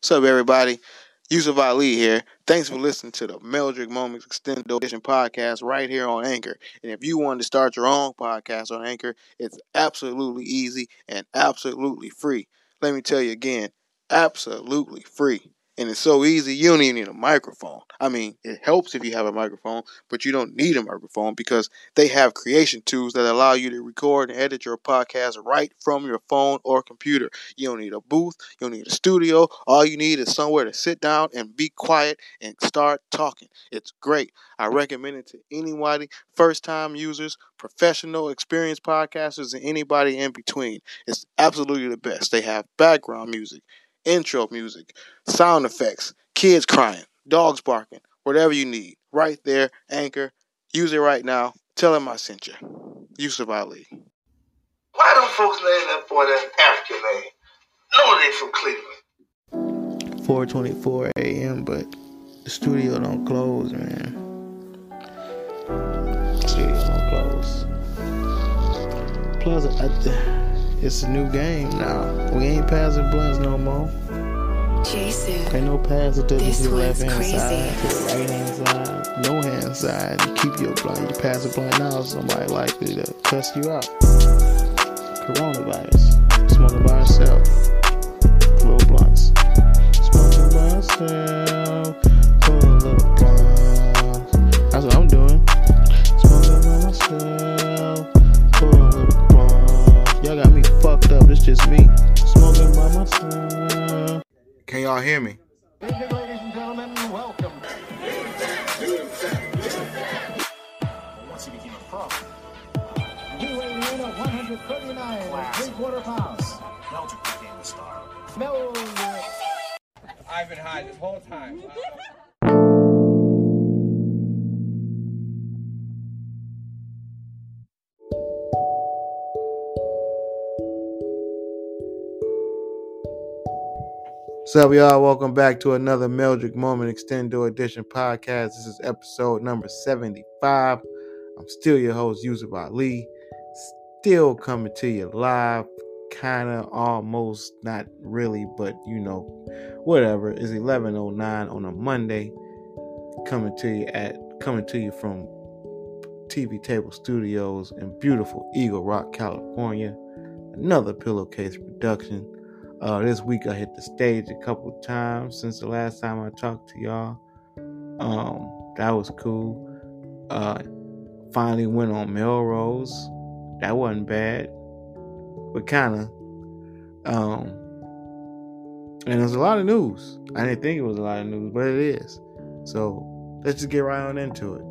What's up, everybody? Yusuf Ali here. Thanks for listening to the Meldrick Moments Extended Edition podcast right here on Anchor. And if you want to start your own podcast on Anchor, it's absolutely easy and absolutely free. Let me tell you again, absolutely free. And it's so easy, you don't even need a microphone. I mean, it helps if you have a microphone, but you don't need a microphone because they have creation tools that allow you to record and edit your podcast right from your phone or computer. You don't need a booth, you don't need a studio. All you need is somewhere to sit down and be quiet and start talking. It's great. I recommend it to anybody, first time users, professional, experienced podcasters, and anybody in between. It's absolutely the best. They have background music intro music, sound effects, kids crying, dogs barking, whatever you need. Right there, Anchor. Use it right now. Tell them I sent you. Yusuf Ali. Why don't folks name that boy that African name? No, they from Cleveland. 4:24 a.m. But the studio don't close, man. Studio don't close. Plus, I, it's a new game now. We ain't passing blunts no more. Jason. Ain't no passing to This the left hand crazy. side, to the right hand side, no hand side. You keep your blunt. You pass a blunt now, somebody likely to cuss you out. Coronavirus. Smoking by yourself. Little blunts. Smoking by yourself. Up, y'all? Welcome back to another Meldrick Moment Extendo Edition podcast. This is episode number 75. I'm still your host, Yusuf Ali. Still coming to you live, kind of almost, not really, but you know, whatever. It's 11:09 on a Monday. Coming to you at coming to you from TV Table Studios in beautiful Eagle Rock, California. Another pillowcase production. Uh, this week I hit the stage a couple times since the last time I talked to y'all. Um, that was cool. Uh, finally went on Melrose. That wasn't bad, but kind of. Um, and there's a lot of news. I didn't think it was a lot of news, but it is. So let's just get right on into it.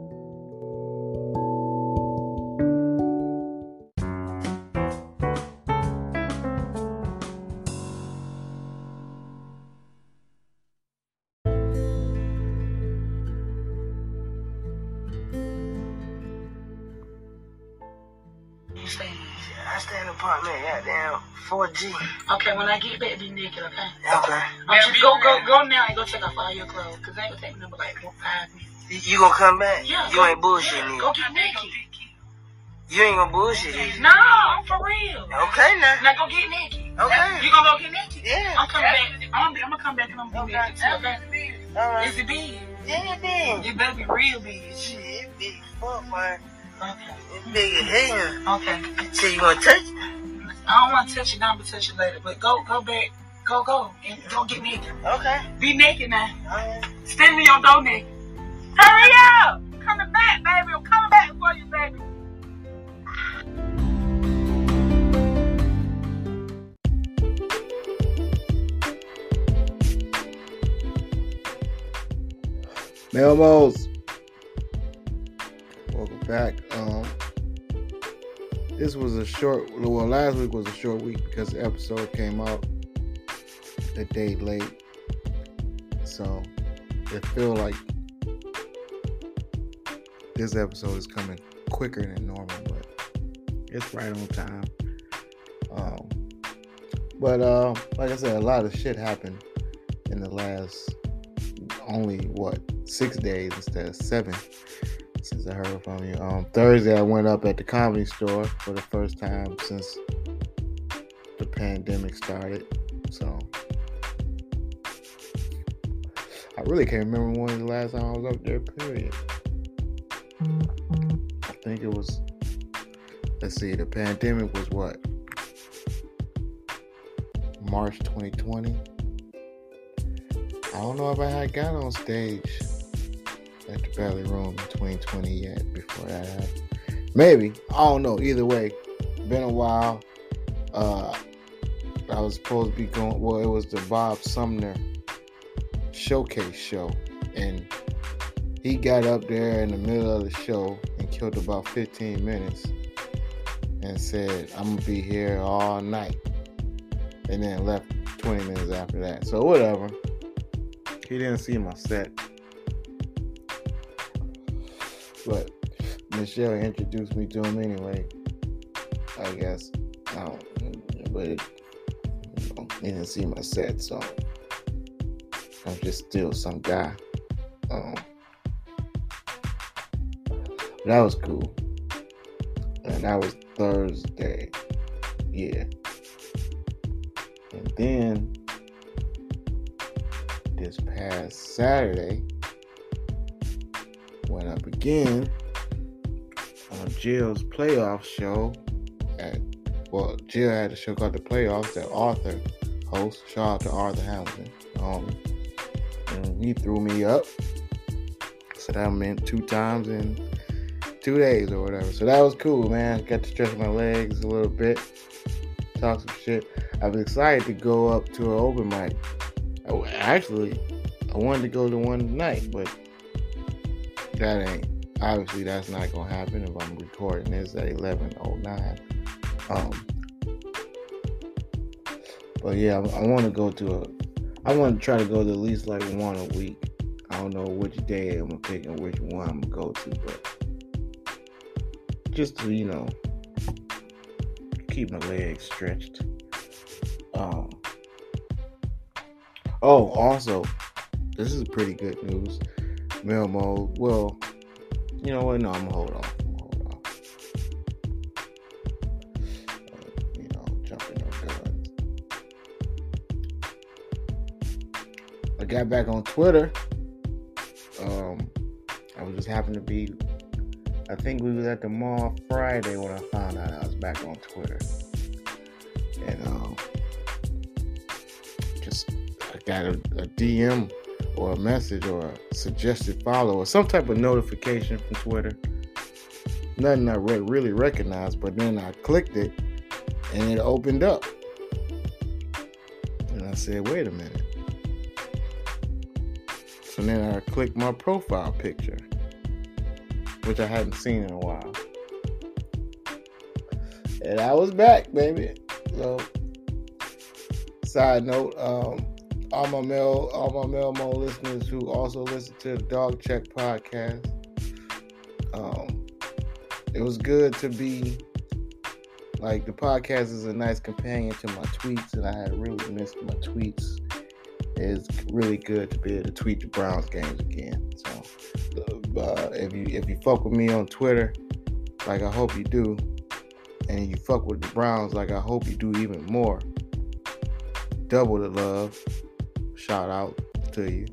Okay, when I get back, be naked, okay? Okay. I'm just go go go now and go check out all your clothes, cause I ain't gonna take me number like four, five minutes. You, you gonna come back? Yeah, You go- ain't bullshitting Go me. Go get naked. You ain't gonna bullshit me. No, I'm for real. Okay now. Now go get naked. Okay. You gonna go get naked? Yeah. I'm coming back. I'm gonna, be, I'm gonna come back and I'm gonna be Okay. naked too, okay? Alright. Is it big? Yeah, big. You better be real big. Shit, it big fuck, man. Okay. It's big as hell. Okay. Shit, you gonna touch it? I don't want to touch it now, but touch you later. But go go back. Go go and go get naked. Okay. Be naked now. Alright. Stand in your door naked. Hurry up! Coming back, baby. I'm coming back for you, baby. Melmos. Welcome back. Um, this was a short. Well, last week was a short week because the episode came out a day late, so it feel like this episode is coming quicker than normal, but it's right on time. Um, but uh, like I said, a lot of shit happened in the last only what six days instead of seven since I heard from you. Um, Thursday I went up at the comedy store for the first time since the pandemic started. So I really can't remember when the last time I was up there, period. I think it was, let's see, the pandemic was what? March 2020. I don't know if I had got on stage at the Belly Room in 2020 yet before that happened. Maybe. I don't know. Either way, been a while. Uh, I was supposed to be going, well, it was the Bob Sumner showcase show. And he got up there in the middle of the show and killed about 15 minutes and said, I'm going to be here all night. And then left 20 minutes after that. So, whatever. He didn't see my set. But Michelle introduced me to him anyway. I guess. I don't, but it, you know, he didn't see my set, so I'm just still some guy. Um, that was cool. And that was Thursday. Yeah. And then this past Saturday, went up again on Jill's playoff show at well, Jill had a show called The Playoffs that Arthur hosts. Shout out to Arthur Hamilton. Um, and he threw me up. So that meant two times in two days or whatever. So that was cool, man. Got to stretch my legs a little bit, talk some shit. I was excited to go up to an open mic. Actually, I wanted to go to one tonight, but that ain't obviously that's not gonna happen if I'm recording this at 11:09. Um, but yeah, I, I want to go to a. I want to try to go to at least like one a week. I don't know which day I'm gonna pick and which one I'm gonna go to, but just to you know keep my legs stretched. Um. Oh, also, this is pretty good news. Melmo, well, you know what? No, I'm gonna hold off. I'm gonna hold off. Uh, you know, jumping no guns. I got back on Twitter. Um, I was just happened to be. I think we was at the mall Friday when I found out I was back on Twitter, and um, just I got a, a DM or a message or a suggested follow or some type of notification from Twitter. Nothing I re- really recognized, but then I clicked it and it opened up. And I said, wait a minute. So then I clicked my profile picture, which I hadn't seen in a while. And I was back, baby. So, side note, um, all my mail, all my Melmo listeners who also listen to the Dog Check podcast. Um, it was good to be like the podcast is a nice companion to my tweets, and I had really missed my tweets. It's really good to be able to tweet the Browns games again. So, uh, if you if you fuck with me on Twitter, like I hope you do, and you fuck with the Browns, like I hope you do even more. Double the love shout out to you.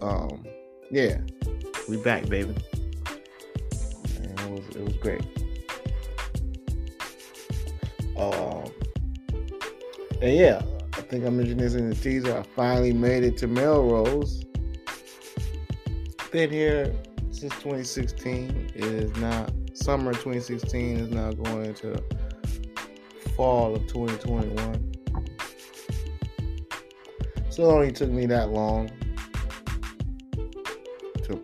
Um, yeah, we back, baby. And it was it was great. Um, and yeah, I think I mentioned this in the teaser. I finally made it to Melrose. Been here since 2016. It is now summer 2016 is now going into fall of 2021. It only took me that long to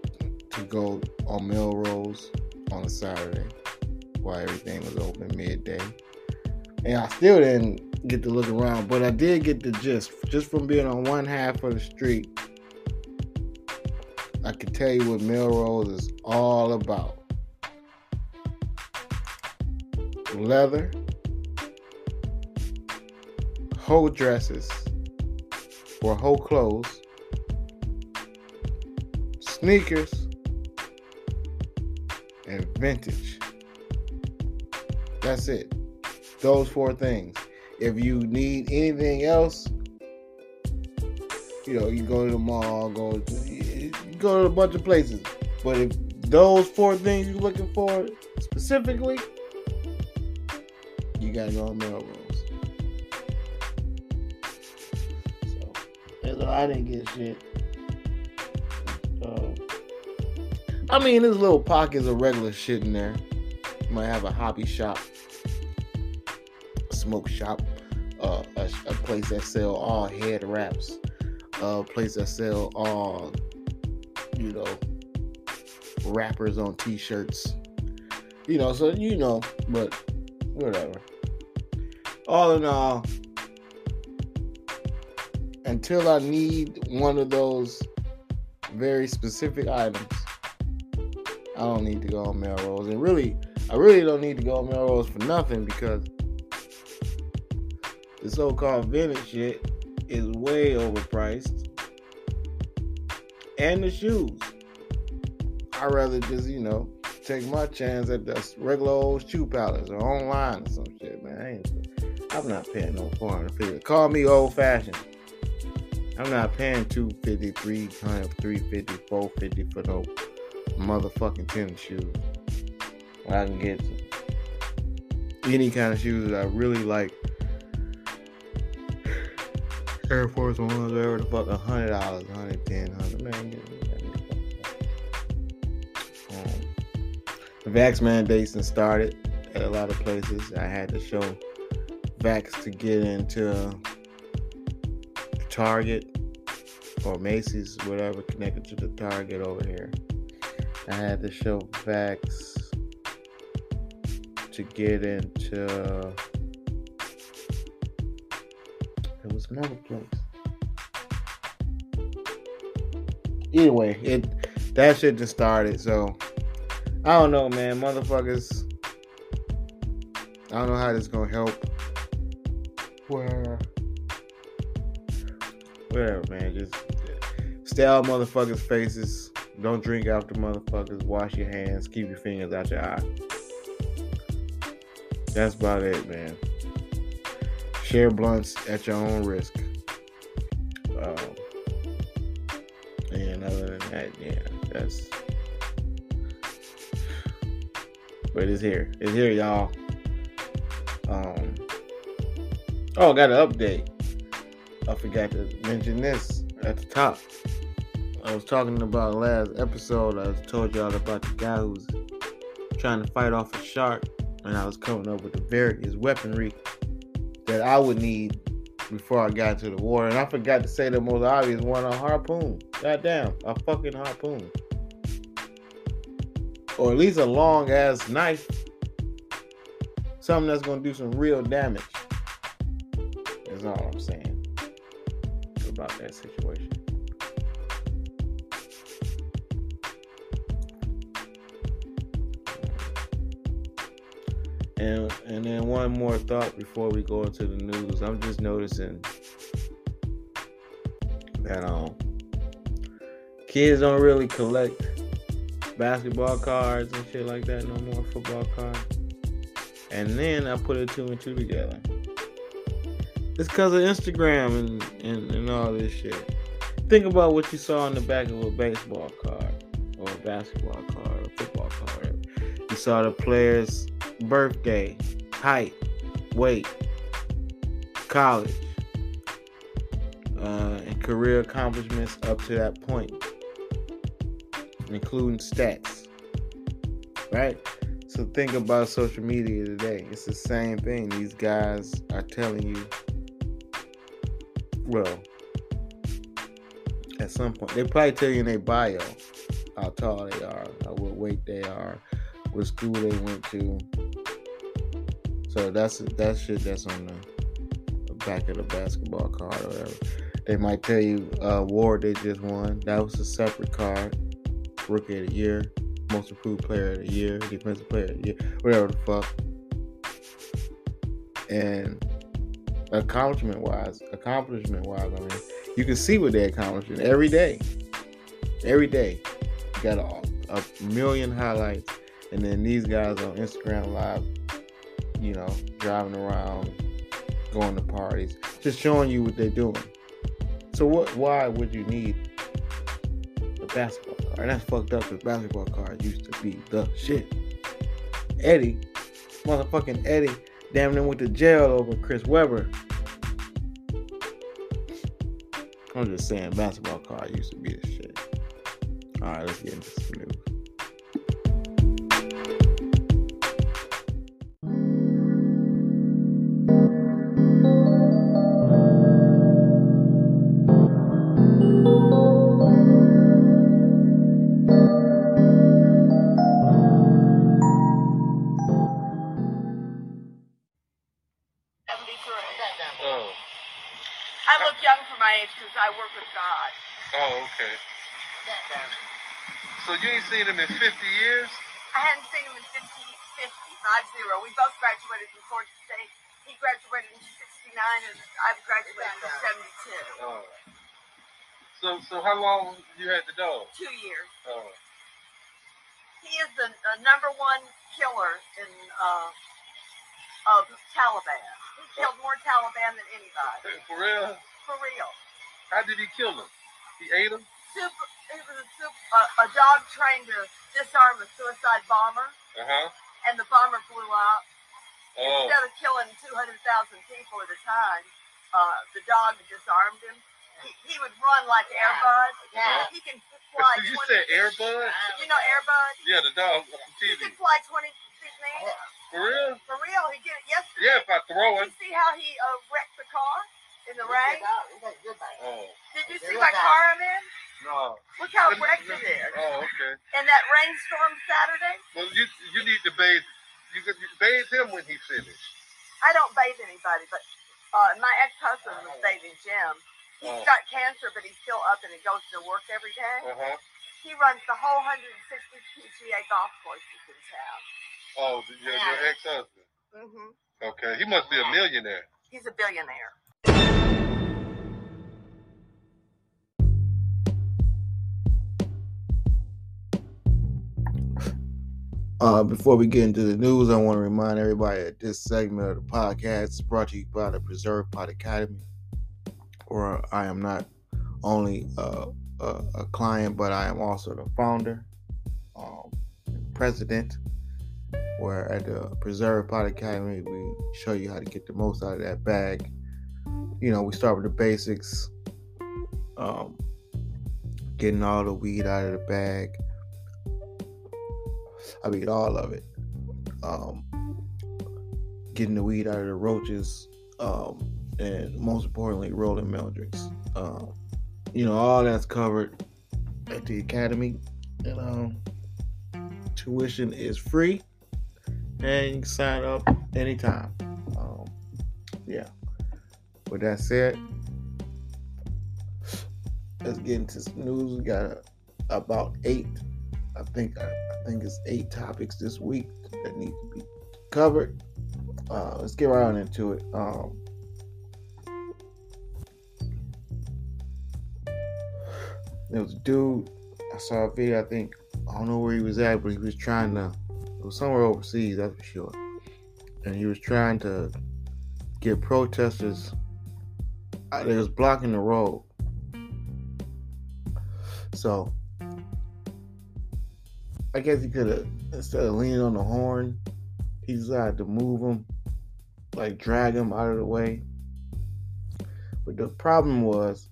to go on Melrose on a Saturday while everything was open midday. And I still didn't get to look around, but I did get the gist just from being on one half of the street. I can tell you what Melrose is all about. Leather, whole dresses, or whole clothes, sneakers, and vintage. That's it. Those four things. If you need anything else, You know, you go to the mall, go to go to a bunch of places. But if those four things you're looking for specifically, you gotta go on Melrose. So I didn't get shit. I mean, there's little pockets of regular shit in there. You might have a hobby shop, a smoke shop, uh, a, a place that sell all head wraps, a place that sell all, you know, wrappers on t-shirts. You know, so you know, but whatever. All in all, until I need one of those very specific items, I don't need to go on Melrose. And really, I really don't need to go on Melrose for nothing because the so-called vintage shit is way overpriced. And the shoes. I'd rather just, you know, take my chance at the regular old shoe palace or online or some shit, man. I'm not paying no 450. Call me old fashioned. I'm not paying 250, 300, 350, 450 for no motherfucking tennis shoes. I can get any kind of shoes that I really like. Air Force Ones, whatever the fuck, hundred dollars, hundred ten, hundred man. Um, the vax mandates and started at a lot of places. I had to show vax to get into Target or Macy's, whatever connected to the Target over here. I had to show vax to get into it was another place. Anyway, it that shit just started, so I don't know, man. Motherfuckers. I don't know how this gonna help. Where whatever, man. Just stay out motherfuckers' faces. Don't drink after motherfuckers. Wash your hands. Keep your fingers out your eye. That's about it, man. Share blunts at your own risk. Um, and other than that, yeah, that's. But it's here. It's here, y'all. Um. Oh, got an update. I forgot to mention this at the top. I was talking about last episode. I told y'all about the guy who's trying to fight off a shark, and I was coming up with the various weaponry that I would need before I got to the water. And I forgot to say the most obvious one: a harpoon. Goddamn, a fucking harpoon, or at least a long ass knife. Something that's gonna do some real damage. That's all I'm saying that situation. And and then one more thought before we go into the news. I'm just noticing that um kids don't really collect basketball cards and shit like that no more, football cards. And then I put a two and two together. It's because of Instagram and, and, and all this shit. Think about what you saw on the back of a baseball card or a basketball card or football card. You saw the player's birthday, height, weight, college, uh, and career accomplishments up to that point, including stats. Right? So think about social media today. It's the same thing. These guys are telling you well, at some point, they probably tell you in their bio how tall they are, what weight they are, what school they went to. So that's that shit that's on the back of the basketball card or whatever. They might tell you uh, award they just won. That was a separate card. Rookie of the year, most improved player of the year, defensive player of the year, whatever the fuck. And accomplishment wise, accomplishment wise, I mean, you can see what they're accomplishing every day. Every day, you got a, a million highlights, and then these guys on Instagram Live, you know, driving around, going to parties, just showing you what they're doing. So what? Why would you need a basketball card? That's fucked up. Because basketball cards used to be the shit. Eddie, motherfucking Eddie, damn near went to jail over Chris Webber. I'm just saying, basketball card used to be the shit. All right, let's get into some news. Okay. So you ain't seen him in 50 years? I hadn't seen him in 50, 50, 5 We both graduated from Georgia State. He graduated in 69 and I graduated in 72. Oh. So, so how long you had the dog? Two years. Oh. He is the, the number one killer in uh, of Taliban. He killed more Taliban than anybody. For real? For real. How did he kill him? He ate him? Super. He was a, super, uh, a dog trained to disarm a suicide bomber, Uh huh. and the bomber blew up. Oh. Instead of killing 200,000 people at a time, uh, the dog disarmed him. He, he would run like Airbud. Yeah. He can fly So you 20 said Airbud? You know Airbud? Yeah, the dog on He can fly 20 feet an inch. For real? For real, he did it yesterday. Yeah, if I throw it. you see how he uh, wrecked the car in the rain? Oh. Did you see my car I'm in? No. Look how wrecked it is. Oh, okay. In that rainstorm Saturday? Well, you you need to bathe. You could bathe him when he finished. I don't bathe anybody, but uh, my ex-husband was bathing Jim. He's Oh. got cancer, but he's still up and he goes to work every day. Uh huh. He runs the whole 160 PGA golf courses in town. Oh, the- your, your ex-husband. Mm-hmm. Okay, he must be a millionaire. He's a billionaire. Uh, before we get into the news, I want to remind everybody that this segment of the podcast is brought to you by the Preserve Pod Academy, where I am not only uh, a, a client, but I am also the founder, um, president. Where at the Preserve Pod Academy, we show you how to get the most out of that bag. You know, we start with the basics, um, getting all the weed out of the bag. I mean, all of it. Um, getting the weed out of the roaches, um, and most importantly, rolling meldricks. Um, you know, all that's covered at the academy, and um, tuition is free, and you can sign up anytime. Um, yeah. With that said, let's get into some news. We got about eight I think I, I think it's eight topics this week that need to be covered. Uh, let's get right on into it. Um, there was a dude I saw a video. I think I don't know where he was at, but he was trying to. It was somewhere overseas, that's for sure. And he was trying to get protesters. They was blocking the road. So I guess he could have instead of leaning on the horn, he decided to move him, like drag him out of the way. But the problem was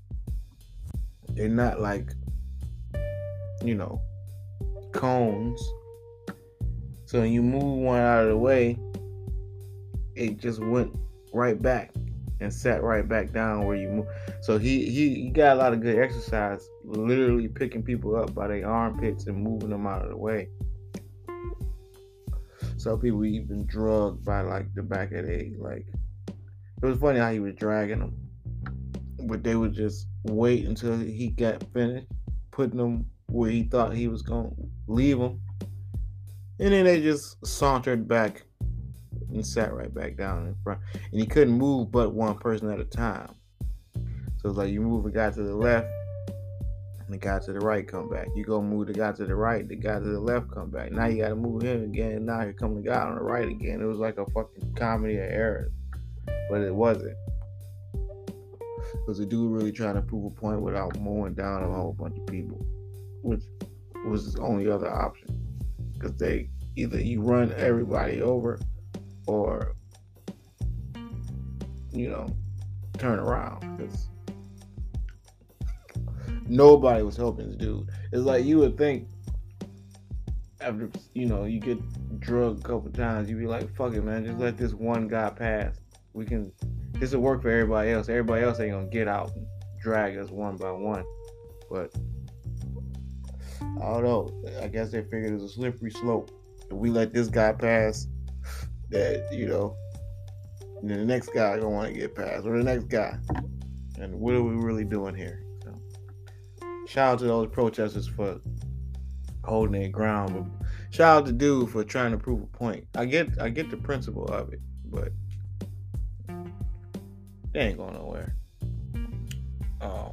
they're not like you know cones. So when you move one out of the way, it just went right back and sat right back down where you move. So he, he he got a lot of good exercise, literally picking people up by their armpits and moving them out of the way. Some people even drugged by like the back of their like. It was funny how he was dragging them, but they would just wait until he got finished, putting them where he thought he was gonna leave them, and then they just sauntered back and sat right back down in front. And he couldn't move but one person at a time. So it's like you move a guy to the left, and the guy to the right come back. You go move the guy to the right, the guy to the left come back. Now you gotta move him again, now here come the guy on the right again. It was like a fucking comedy of errors. But it wasn't. Was the dude really trying to prove a point without mowing down a whole bunch of people? Which was his only other option. Because they either you run everybody over or you know turn around because nobody was helping this dude. It's like you would think after you know you get drugged a couple times, you'd be like, "Fuck it, man, just let this one guy pass. We can. This will work for everybody else. Everybody else ain't gonna get out and drag us one by one." But I don't know. I guess they figured it's a slippery slope. If we let this guy pass, that you know, the next guy gonna want to get past, or the next guy. And what are we really doing here? So, shout out to those protesters for holding their ground, but shout out to dude for trying to prove a point. I get, I get the principle of it, but they ain't going nowhere. Um,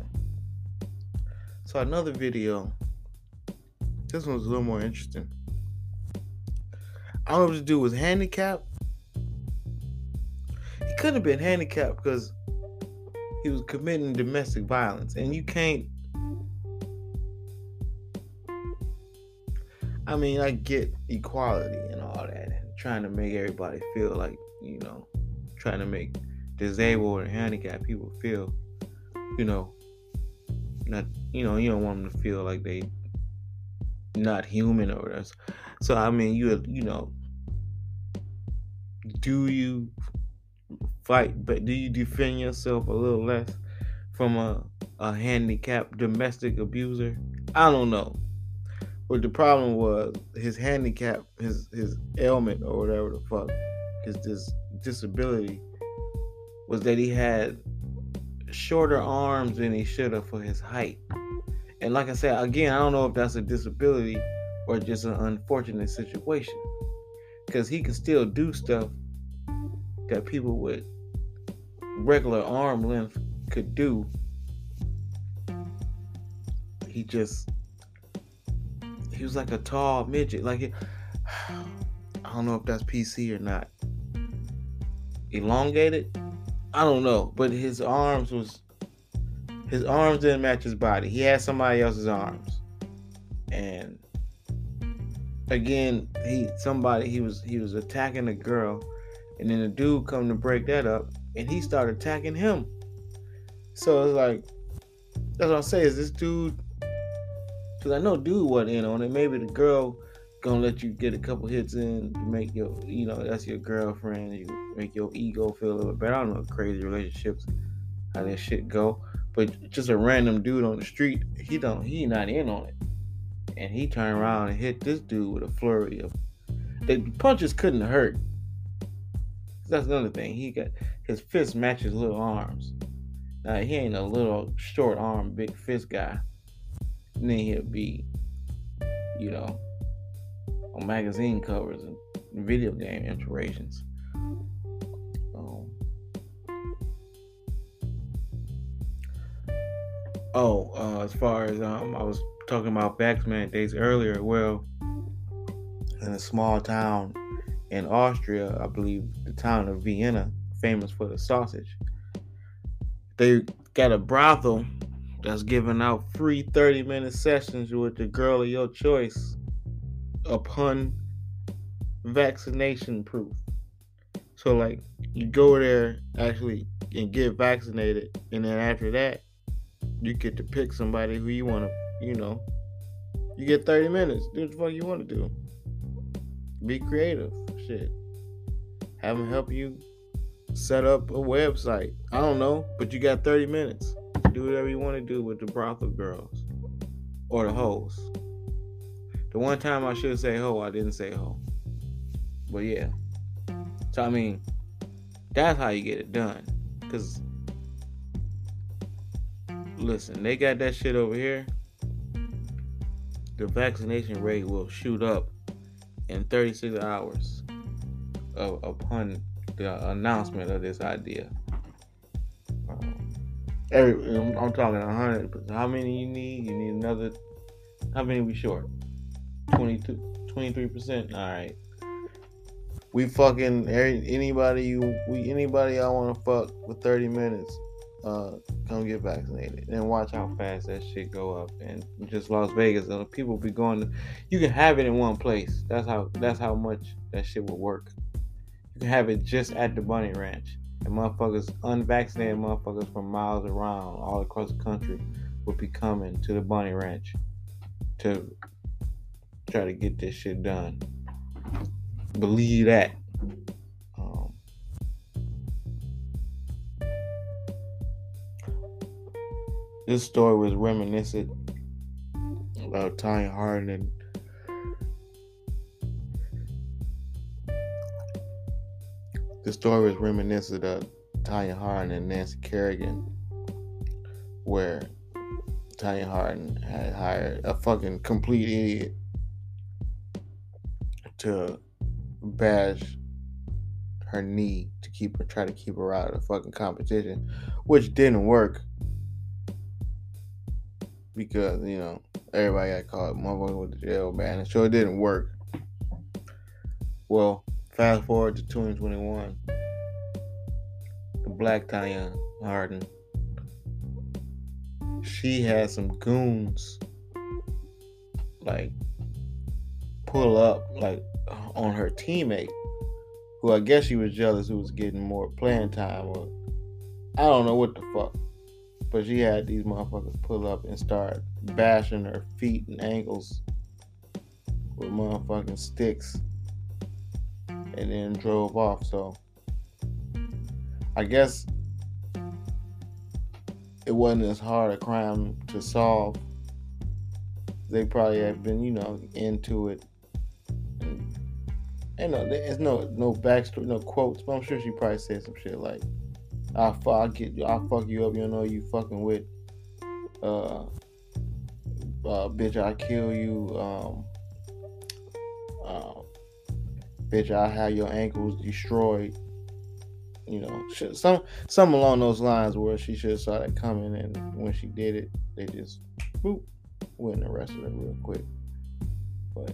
so another video. This one's a little more interesting. I don't know if this dude was handicapped couldn't have been handicapped because he was committing domestic violence. And you can't. I mean, I get equality and all that, and trying to make everybody feel like, you know, trying to make disabled or handicapped people feel, you know, not, you know, you don't want them to feel like they not human or whatever. So I mean, you you know, do you fight, but do you defend yourself a little less from a, a handicapped domestic abuser? I don't know. But the problem was his handicap, his his ailment or whatever the fuck, his this disability was that he had shorter arms than he should have for his height. And like I said, again, I don't know if that's a disability or just an unfortunate situation. Because he can still do stuff that people with regular arm length could do. He just he was like a tall midget. Like it, I don't know if that's PC or not. Elongated? I don't know, but his arms was his arms didn't match his body. He had somebody else's arms. And again, he somebody he was he was attacking a girl and then the dude come to break that up and he started attacking him. So it's like that's what I'm saying. Is this dude? Because I know dude wasn't in on it. Maybe the girl gonna let you get a couple hits in to make your, you know, that's your girlfriend. You make your ego feel a little better. I don't know crazy relationships, how that shit go. But just a random dude on the street, he don't, he not in on it, and he turned around and hit this dude with a flurry of. The punches couldn't hurt. That's another thing. He got his fist matches little arms. Now he ain't a little short arm, big fist guy. And then he'll be, you know, on magazine covers and video game inspirations. Um, oh, uh, as far as um, I was talking about vax days earlier, well, in a small town in Austria, I believe town of Vienna, famous for the sausage. They got a brothel that's giving out free 30 minute sessions with the girl of your choice upon vaccination proof. So, like, you go there actually and get vaccinated, and then after that, you get to pick somebody who you want to, you know, you get 30 minutes. Do what the fuck you want to do. Be creative. Shit. Have them help you set up a website. I don't know, but you got 30 minutes. Do whatever you want to do with the brothel girls or the hoes. The one time I should say ho, I didn't say ho. But yeah. So I mean, that's how you get it done. Cause listen, they got that shit over here. The vaccination rate will shoot up in 36 hours of, upon the announcement of this idea. Um, every, I'm talking 100. How many you need? You need another. How many we short? 22, 23 percent. All right. We fucking anybody you we anybody I want to fuck with 30 minutes. uh, come get vaccinated and watch how fast that shit go up. And just Las Vegas, uh, people be going. To, you can have it in one place. That's how. That's how much that shit will work. Have it just at the Bunny Ranch, and motherfuckers, unvaccinated motherfuckers from miles around, all across the country, would be coming to the Bunny Ranch to try to get this shit done. Believe that. Um, this story was reminiscent about Tonya Harding the story is reminiscent of Tonya Harding and Nancy Kerrigan, where Tonya Harding had hired a fucking complete idiot to bash her knee to keep her try to keep her out of the fucking competition, which didn't work because you know everybody got caught motherfucking with the jail ban, so it didn't work. Well, fast forward to 2021, the Black Tonya Harding. she had some goons like pull up like on her teammate, who I guess she was jealous who was getting more playing time, or I don't know what the fuck. But she had these motherfuckers pull up and start bashing her feet and ankles with motherfucking sticks and then drove off. So I guess it wasn't as hard a crime to solve. They probably have been, you know, into it and no, there's no no backstory, no quotes, but I'm sure she probably said some shit like, "I fuck, I'll get, I'll fuck you up. You know, you fucking with, uh, uh, bitch, I kill you. Um, uh, bitch, I have your ankles destroyed. You know, some some along those lines where she should have saw that coming, and when she did it, they just boop went and arrested her real quick. But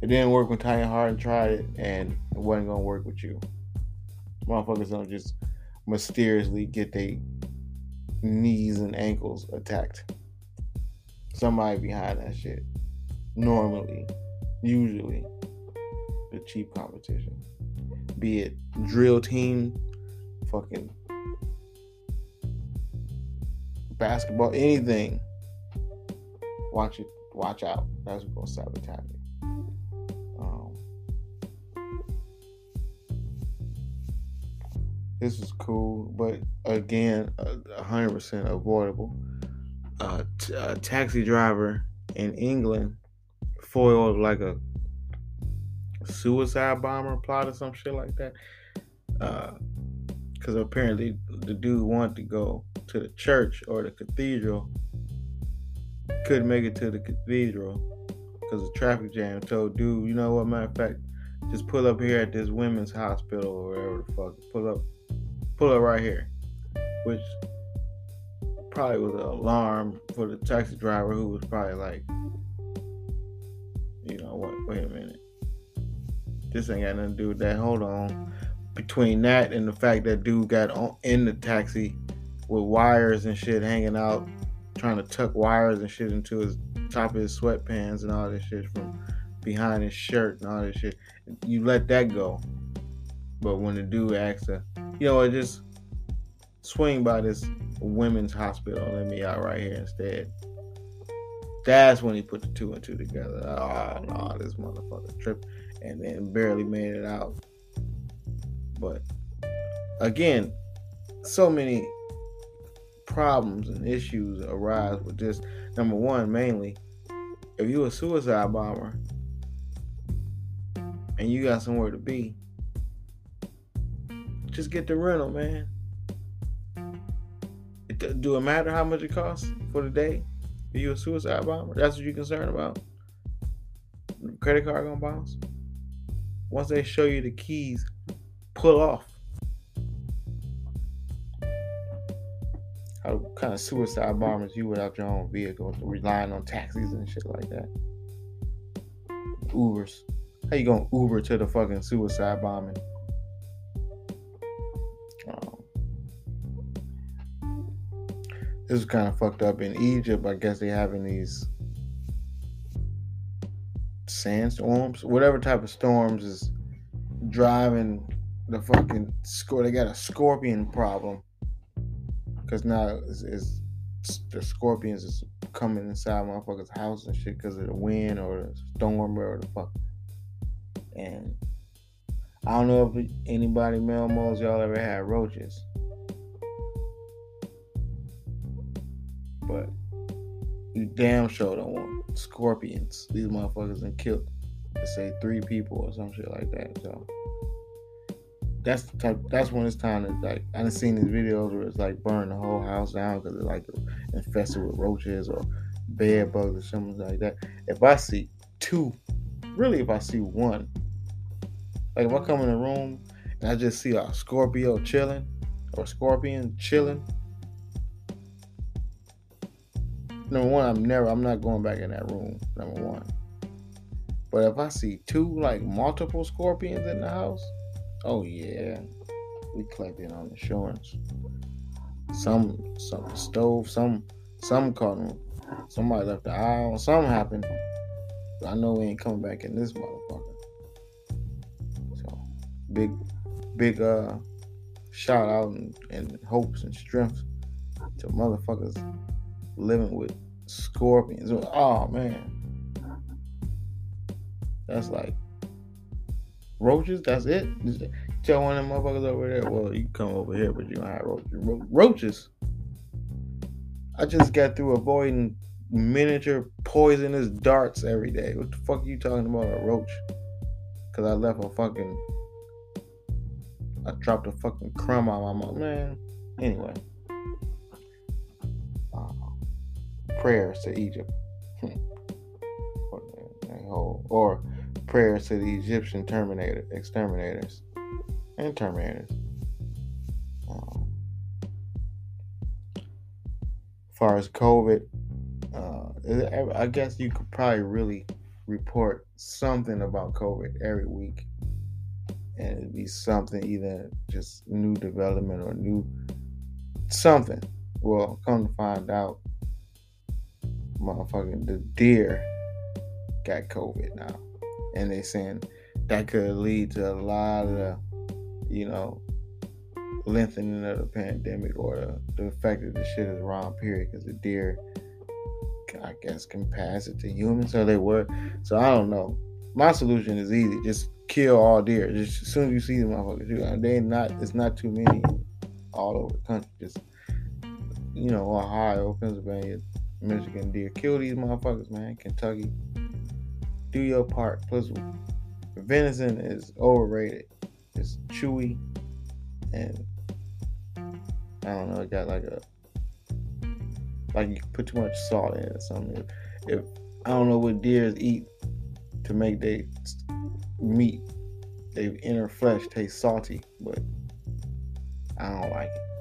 it didn't work when Tonya Harding tried it, and it wasn't gonna work with you. Motherfuckers don't just mysteriously get their knees and ankles attacked. Somebody behind that shit. Normally, usually, the cheap competition. Be it drill team, fucking basketball, anything. Watch it. Watch out. That's gonna sabotage it. This is cool, but again, hundred percent avoidable. Uh, t- a taxi driver in England foiled like a suicide bomber plot or some shit like that. Because uh, apparently the dude wanted to go to the church or the cathedral, couldn't make it to the cathedral because of traffic jam. Told dude, you know what? Matter of fact, just pull up here at this women's hospital or wherever the fuck. Pull up pull up right here, which probably was an alarm for the taxi driver who was probably like, you know what? Wait a minute, this ain't got nothing to do with that. Hold on. Between that and the fact that dude got on, in the taxi with wires and shit hanging out, trying to tuck wires and shit into his top of his sweatpants and all this shit from behind his shirt and all this shit. You let that go. But when the dude asks her, you know what, just swing by this women's hospital and let me out right here instead. That's when he put the two and two together. Oh no, this motherfucker trip and then barely made it out. But again, so many problems and issues arise with this. Number one, mainly, if you a suicide bomber and you got somewhere to be, just get the rental, man. It, do it matter how much it costs for the day? Are you a suicide bomber? That's what you're concerned about? Credit card gonna bounce? Once they show you the keys, pull off. How kind of suicide bombers you without your own vehicle, relying on taxis and shit like that? Ubers. How you gonna Uber to the fucking suicide bombing? Um, this is kind of fucked up in Egypt. I guess they having these sandstorms, whatever type of storms is driving the fucking score. They got a scorpion problem because now it's, it's, the scorpions is coming inside motherfuckers' house and shit because of the wind or the storm or the fuck. And I don't know if anybody Melmos y'all ever had roaches. But you damn sure don't want scorpions. These motherfuckers and killed, let's say, three people or some shit like that. So that's the type. That's when it's time to like. I done seen these videos where it's like burn the whole house down because it's like infested with roaches or bed bugs or something like that. If I see two, really, if I see one, like if I come in a room and I just see a Scorpio chilling or scorpion chilling, number one, I'm never, I'm not going back in that room. Number one. But if I see two, like multiple scorpions in the house, oh yeah, we collected on insurance. Some, some stove, some, some caught them. Somebody left the aisle. Something happened. I know we ain't coming back in this motherfucker So, big, big uh shout out and, and hopes and strength to motherfuckers living with scorpions. Oh man, that's like roaches. That's it. tell one of them motherfuckers over there. Well, you come over here, but you don't have roaches. Ro- roaches. I just got through avoiding miniature poisonous darts every day. What the fuck are you talking about a roach? Cause I left a fucking I dropped a fucking crumb on my mom. Man, anyway. Prayers to Egypt. or, prayers to the Egyptian terminator, exterminators and terminators. Um, as far as COVID, uh, I guess you could probably really report something about COVID every week and it'd be something either just new development or new something. Well, come to find out, motherfucking the deer got COVID now, and they saying that could lead to a lot of you know, lengthening of the pandemic or the, the fact that the shit is wrong. Period, because the deer, I guess, can pass it to humans, so they would. So I don't know. My solution is easy. Just kill all deer. Just as soon as you see them, motherfuckers, they not. It's not too many all over the country. Just you know, Ohio, Pennsylvania, Michigan deer. Kill these motherfuckers, man. Kentucky. Do your part. Plus, venison is overrated. It's chewy, and I don't know. It got like a like you put too much salt in it or something. If, if I don't know what deers eat to make their meat, their inner flesh taste salty, but I don't like it.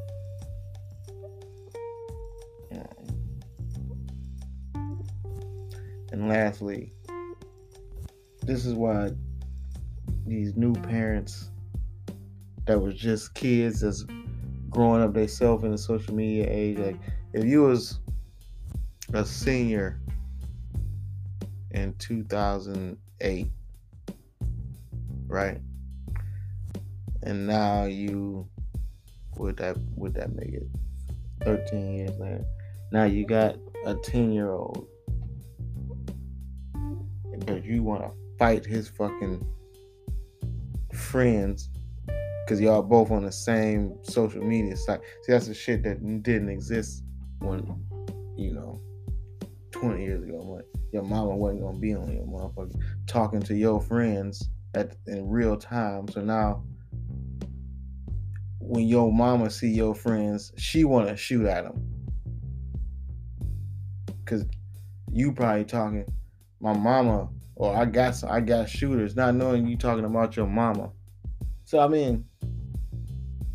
And lastly, this is why these new parents that was just kids that's growing up themselves in the social media age, like if you was a senior in 2008 right? And now you would that would that make it 13 years later? Now you got a 10 year old, but you want to fight his fucking friends because y'all both on the same social media site. See, that's the shit that didn't exist when you know 20 years ago. Your mama wasn't gonna be on your motherfucker talking to your friends at in real time. So now when your mama see your friends, she want to shoot at them. Cause you probably talking my mama or I got some, I got shooters, not knowing you talking about your mama. So I mean,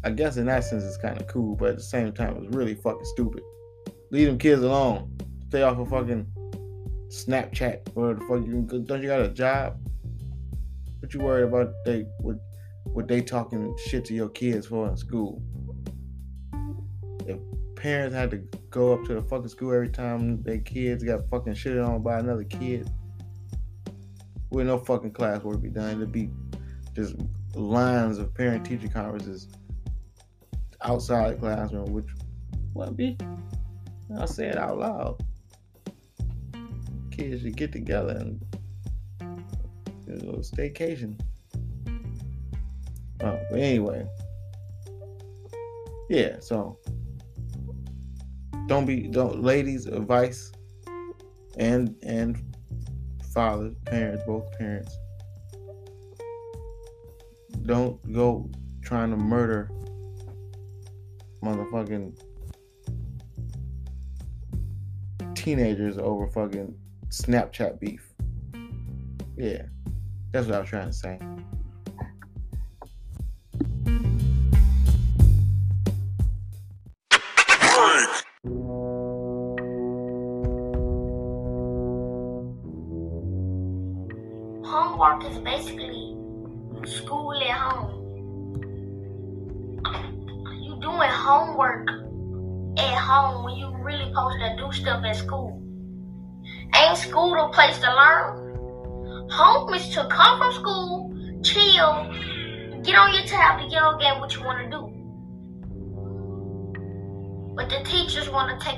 I guess in that sense it's kind of cool, but at the same time it's really fucking stupid. Leave them kids alone. Stay off of fucking Snapchat or the fuck you don't you got a job? What you worried about they what what they talking shit to your kids for in school? If parents had to go up to the fucking school every time their kids got fucking shit on by another kid. With no fucking classwork be done. It'd be just lines of parent teacher conferences outside the classroom, which wouldn't be. I'll say it out loud. Kids should get together and you know, staycation. Oh, but anyway. Yeah, so don't be don't ladies advice and and fathers, parents, both parents. Don't go trying to murder motherfucking teenagers over fucking Snapchat beef. Yeah, that's what I was trying to say.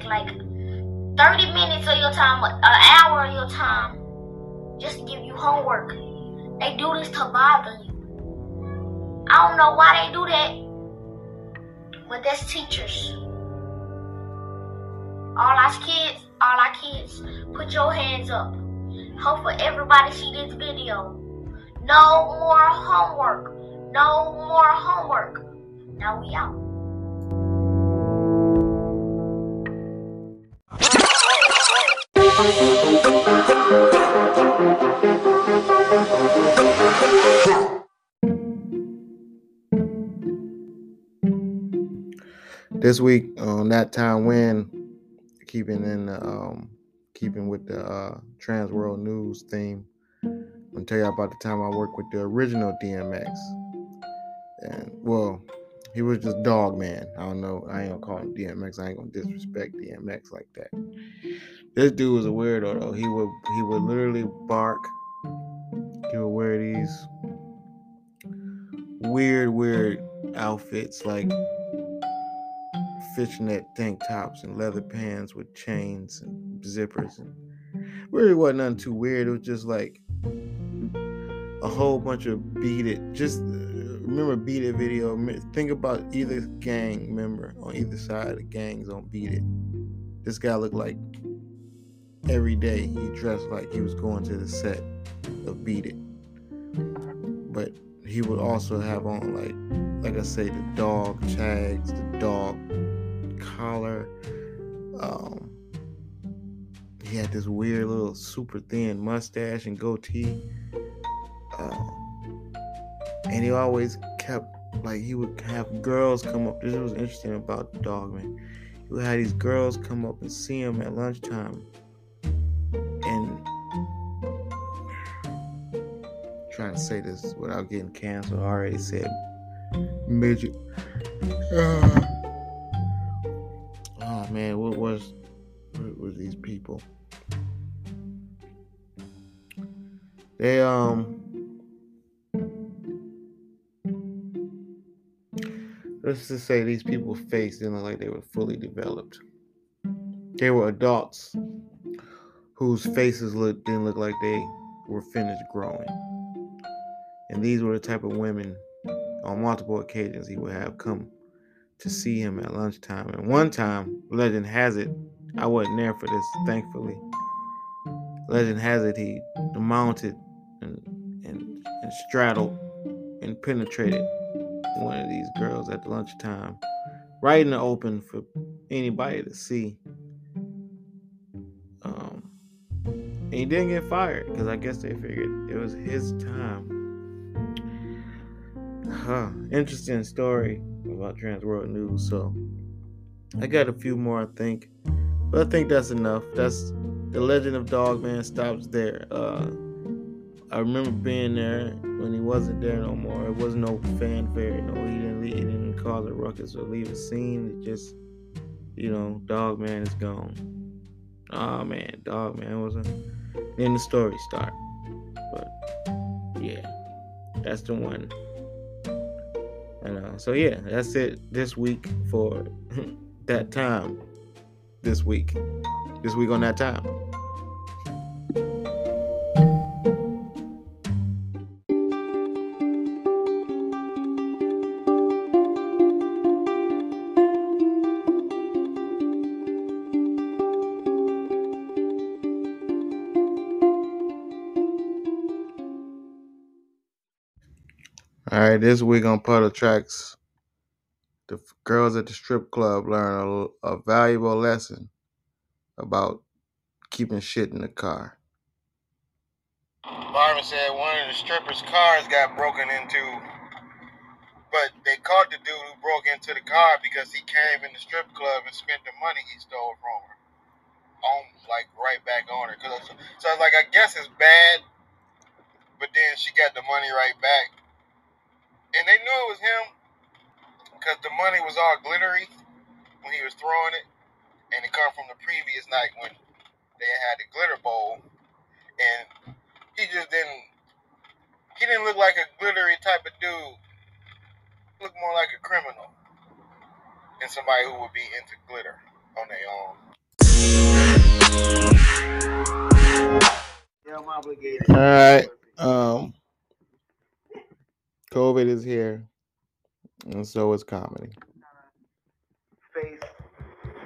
Take like 30 minutes of your time, an hour of your time, just to give you homework. They do this to bother you. I don't know why they do that, but that's teachers. All our kids, all our kids, put your hands up. Hope for everybody see this video. No more homework. No more homework. Now we out. This week on that time when keeping in um keeping with the uh trans world news theme i'm gonna tell you about the time i worked with the original dmx and well he was just dog man. I don't know i ain't gonna call him dmx i ain't gonna disrespect dmx like that this dude was a weirdo though he would he would literally bark he would wear these weird weird outfits like fishnet tank tops and leather pants with chains and zippers and really wasn't nothing too weird. It was just like a whole bunch of beat it. Just remember beat it video. Think about either gang member on either side of the gangs on beat it. This guy looked like every day he dressed like he was going to the set of beat it. But he would also have on like like I say the dog tags, the dog collar. Um, he had this weird little super thin mustache and goatee. Um, and he always kept like he would have girls come up. This was interesting about the dog man. He would have these girls come up and see him at lunchtime, trying to say this without getting canceled. I already said midget. Uh, oh man, what was what were these people? They um let's just say these people's face didn't look like they were fully developed. They were adults whose faces look didn't look like they were finished growing. And these were the type of women on multiple occasions he would have come to see him at lunchtime. And one time, legend has it, I wasn't there for this, thankfully. Legend has it he mounted and, and, and straddled and penetrated one of these girls at lunchtime, right in the open for anybody to see. Um, and he didn't get fired because I guess they figured it was his time. Huh. Interesting story about Trans World News. So I got a few more, I think, but I think that's enough. That's the Legend of Dogman stops there. Uh, I remember being there when he wasn't there no more. It wasn't no fanfare. No, he didn't. Leave, he didn't cause a ruckus or leave a scene. It just you know, Dog Man is gone. Oh man, Dog Man wasn't. Then the story start. But yeah, that's the one. And uh, so yeah, that's it this week for that time. This week, this week on that time. All right, this week on Puddle Tracks, the girls at the strip club learn a, a valuable lesson about keeping shit in the car. Marvin said one of the strippers' cars got broken into, but they caught the dude who broke into the car because he came in the strip club and spent the money he stole from her. On like right back on her. Cause so it's like I guess it's bad, but then she got the money right back, and they knew it was him because the money was all glittery when he was throwing it, and it come from the previous night when they had the glitter bowl, and he just didn't. He didn't look like a glittery type of dude. He looked more like a criminal than somebody who would be into glitter on their own. Yeah, I'm obligated. All right. Um, COVID is here, and so is comedy. Face.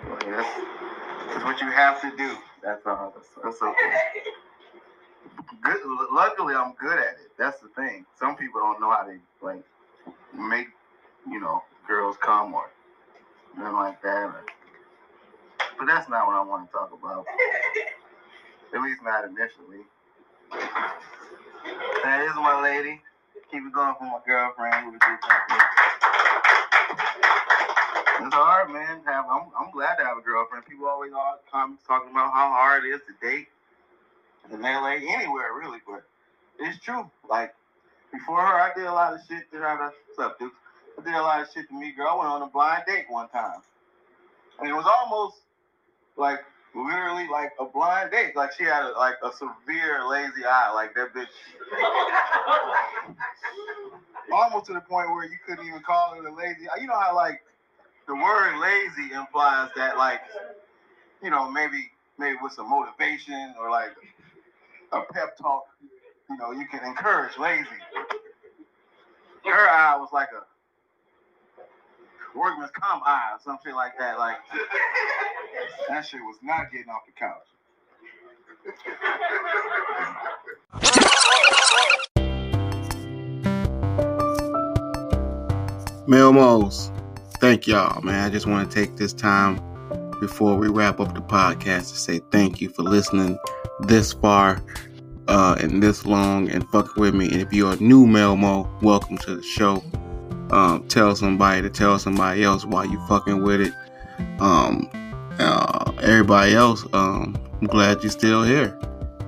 Well, yes. It's what you have to do. That's all. That's, that's okay. Good. Luckily, I'm good at it. That's the thing. Some people don't know how to like make you know girls come or nothing like that. But that's not what I want to talk about. At least not initially. That is my lady. Keep it going for my girlfriend. It's hard, man. Have I'm, I'm glad to have a girlfriend. People always all come talking about how hard it is to date in LA, anywhere really, but it's true. Like before her, I did a lot of shit to to what's up, Duke? I did a lot of shit to me, girl. I went on a blind date one time. And it was almost like literally like a blind date. Like she had a, like a severe lazy eye. Like that bitch almost to the point where you couldn't even call it a lazy. You know how like the word lazy implies that like you know maybe maybe with some motivation or like a pep talk, you know, you can encourage lazy. Her eye was like a workman's comp eye or some shit like that. Like that shit was not getting off the couch. Melmos, thank y'all, man. I just want to take this time before we wrap up the podcast to say thank you for listening this far uh, and this long and fucking with me. And if you're a new Melmo, welcome to the show. Um, tell somebody to tell somebody else why you fucking with it. Um, uh, everybody else, um, I'm glad you're still here.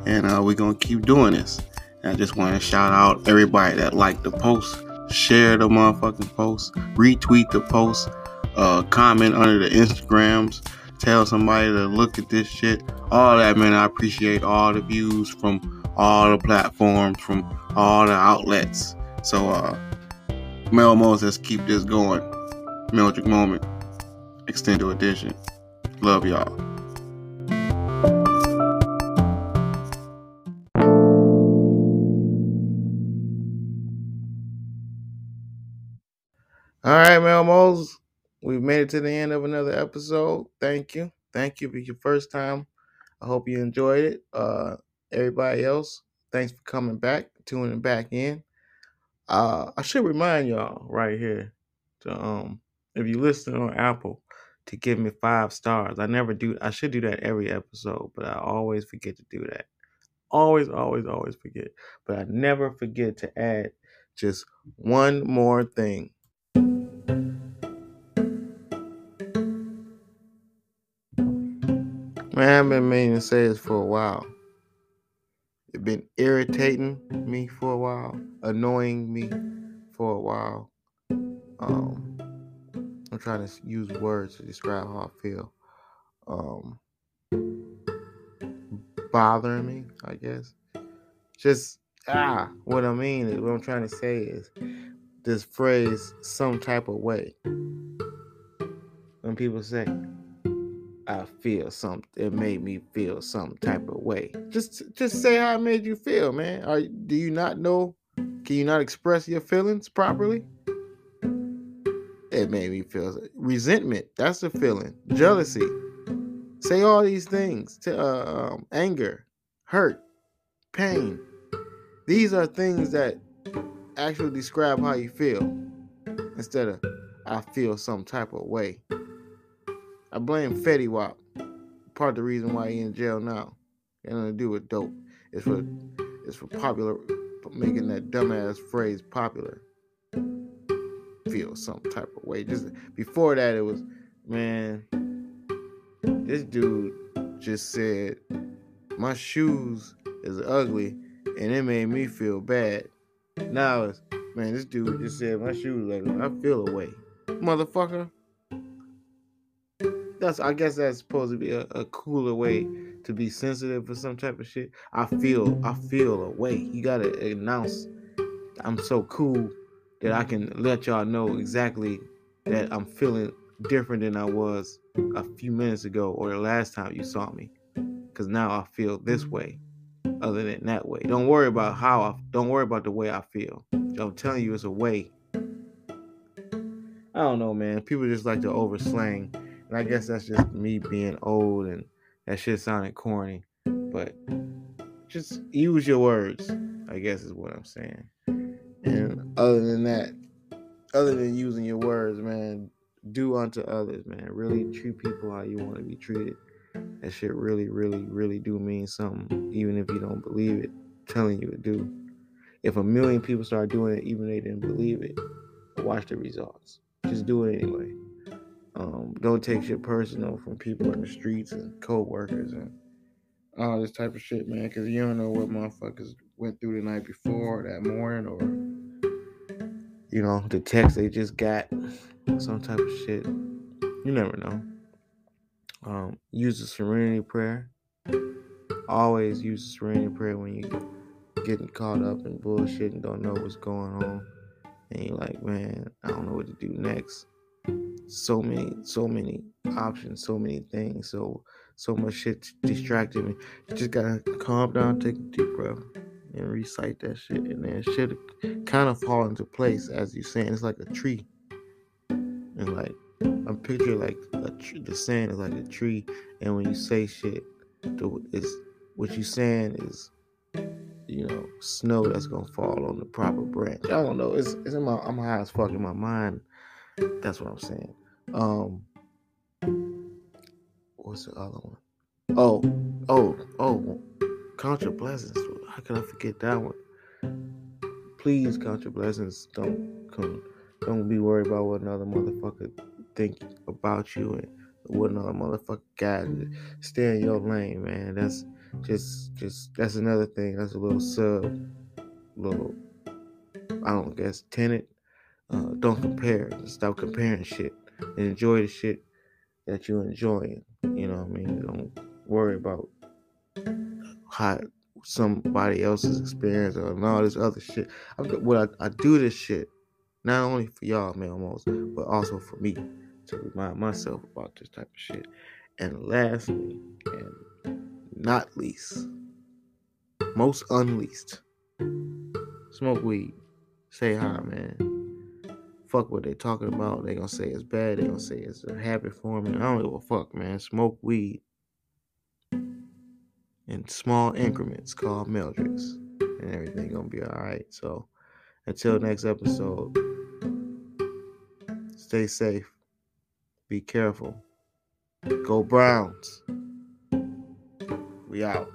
And uh, we're to keep doing this. And I just want to shout out everybody that liked the post, share the motherfucking post, retweet the post, uh, comment under the Instagrams, tell somebody to look at this shit. All that, man. I appreciate all the views from all the platforms, from all the outlets. So, uh, Mel Moses, keep this going. Mildred Moment, Extended Edition. Love y'all. All right, Mel Moses. We've made it to the end of another episode. Thank you. Thank you for your first time. I hope you enjoyed it. Uh, everybody else, thanks for coming back, tuning back in. Uh, I should remind y'all right here to um, if you listen on Apple, to give me five stars. I never do. I should do that every episode, but I always forget to do that. Always, always, always forget. But I never forget to add just one more thing. Man, I've been meaning to say this for a while. It's been irritating me for a while, annoying me for a while. Um, I'm trying to use words to describe how I feel. Um, bothering me, I guess. Just ah, what I mean is what I'm trying to say is this phrase some type of way. When people say I feel some it made me feel some type of way. Just just say how it made you feel, man. Are do you not know? Can you not express your feelings properly? It made me feel resentment. That's the feeling. Jealousy. Say all these things. To, uh, um, anger, hurt, pain. These are things that actually describe how you feel instead of I feel some type of way. I blame Fetty Wap. Part of the reason why he in jail now. Got nothing to do with dope. It's for it's for popular making that dumbass phrase popular. Feel some type of way. Just before that it was man, this dude just said my shoes is ugly and it made me feel bad. Now it's man, this dude just said my shoes ugly. I feel away. Motherfucker. That's I guess that's supposed to be a, a cooler way to be sensitive for some type of shit. I feel I feel a way. You gotta announce I'm so cool that I can let y'all know exactly that I'm feeling different than I was a few minutes ago or the last time you saw me. Cause now I feel this way other than that way. Don't worry about how I don't worry about the way I feel. I'm telling you it's a way. I don't know, man. People just like to overslang. And I guess that's just me being old and that shit sounded corny. But just use your words, I guess is what I'm saying. And other than that, other than using your words, man, do unto others, man. Really treat people how you want to be treated. That shit really, really, really do mean something, even if you don't believe it. I'm telling you it do. If a million people start doing it, even they didn't believe it, watch the results. Just do it anyway. Um, don't take shit personal from people in the streets and co-workers and all this type of shit, man. Because you don't know what motherfuckers went through the night before, that morning, or you know the text they just got, some type of shit. You never know. Um, use the serenity prayer. Always use the serenity prayer when you getting caught up in bullshit and don't know what's going on. And you're like, man, I don't know what to do next. So many, so many options, so many things, so so much shit distracted me. You just gotta calm down, take a deep breath, and recite that shit, and then shit kind of fall into place as you're saying. It's like a tree, and like I'm picturing like the sand is like a tree, and when you say shit, the, it's what you're saying is you know, snow that's gonna fall on the proper branch. I don't know. It's it's in my I'm high as fuck in my mind. That's what I'm saying. Um what's the other one? Oh, oh, oh, your blessings. How can I forget that one? Please your blessings. Don't come don't be worried about what another motherfucker think about you and what another motherfucker got. Stay in your lane, man. That's just just that's another thing. That's a little sub, little I don't guess tenant. Uh, don't compare. Stop comparing shit and enjoy the shit that you're enjoying. You know what I mean? Don't worry about how somebody else's experience or all this other shit. I, what I, I do this shit not only for y'all, man, almost, but also for me to remind myself about this type of shit. And lastly, and not least, most unleased, smoke weed. Say hi, man. Fuck what they talking about. They gonna say it's bad. They gonna say it's a habit forming. I don't give a fuck, man. Smoke weed in small increments called Meldrix, and everything gonna be all right. So until next episode, stay safe. Be careful. Go Browns. We out.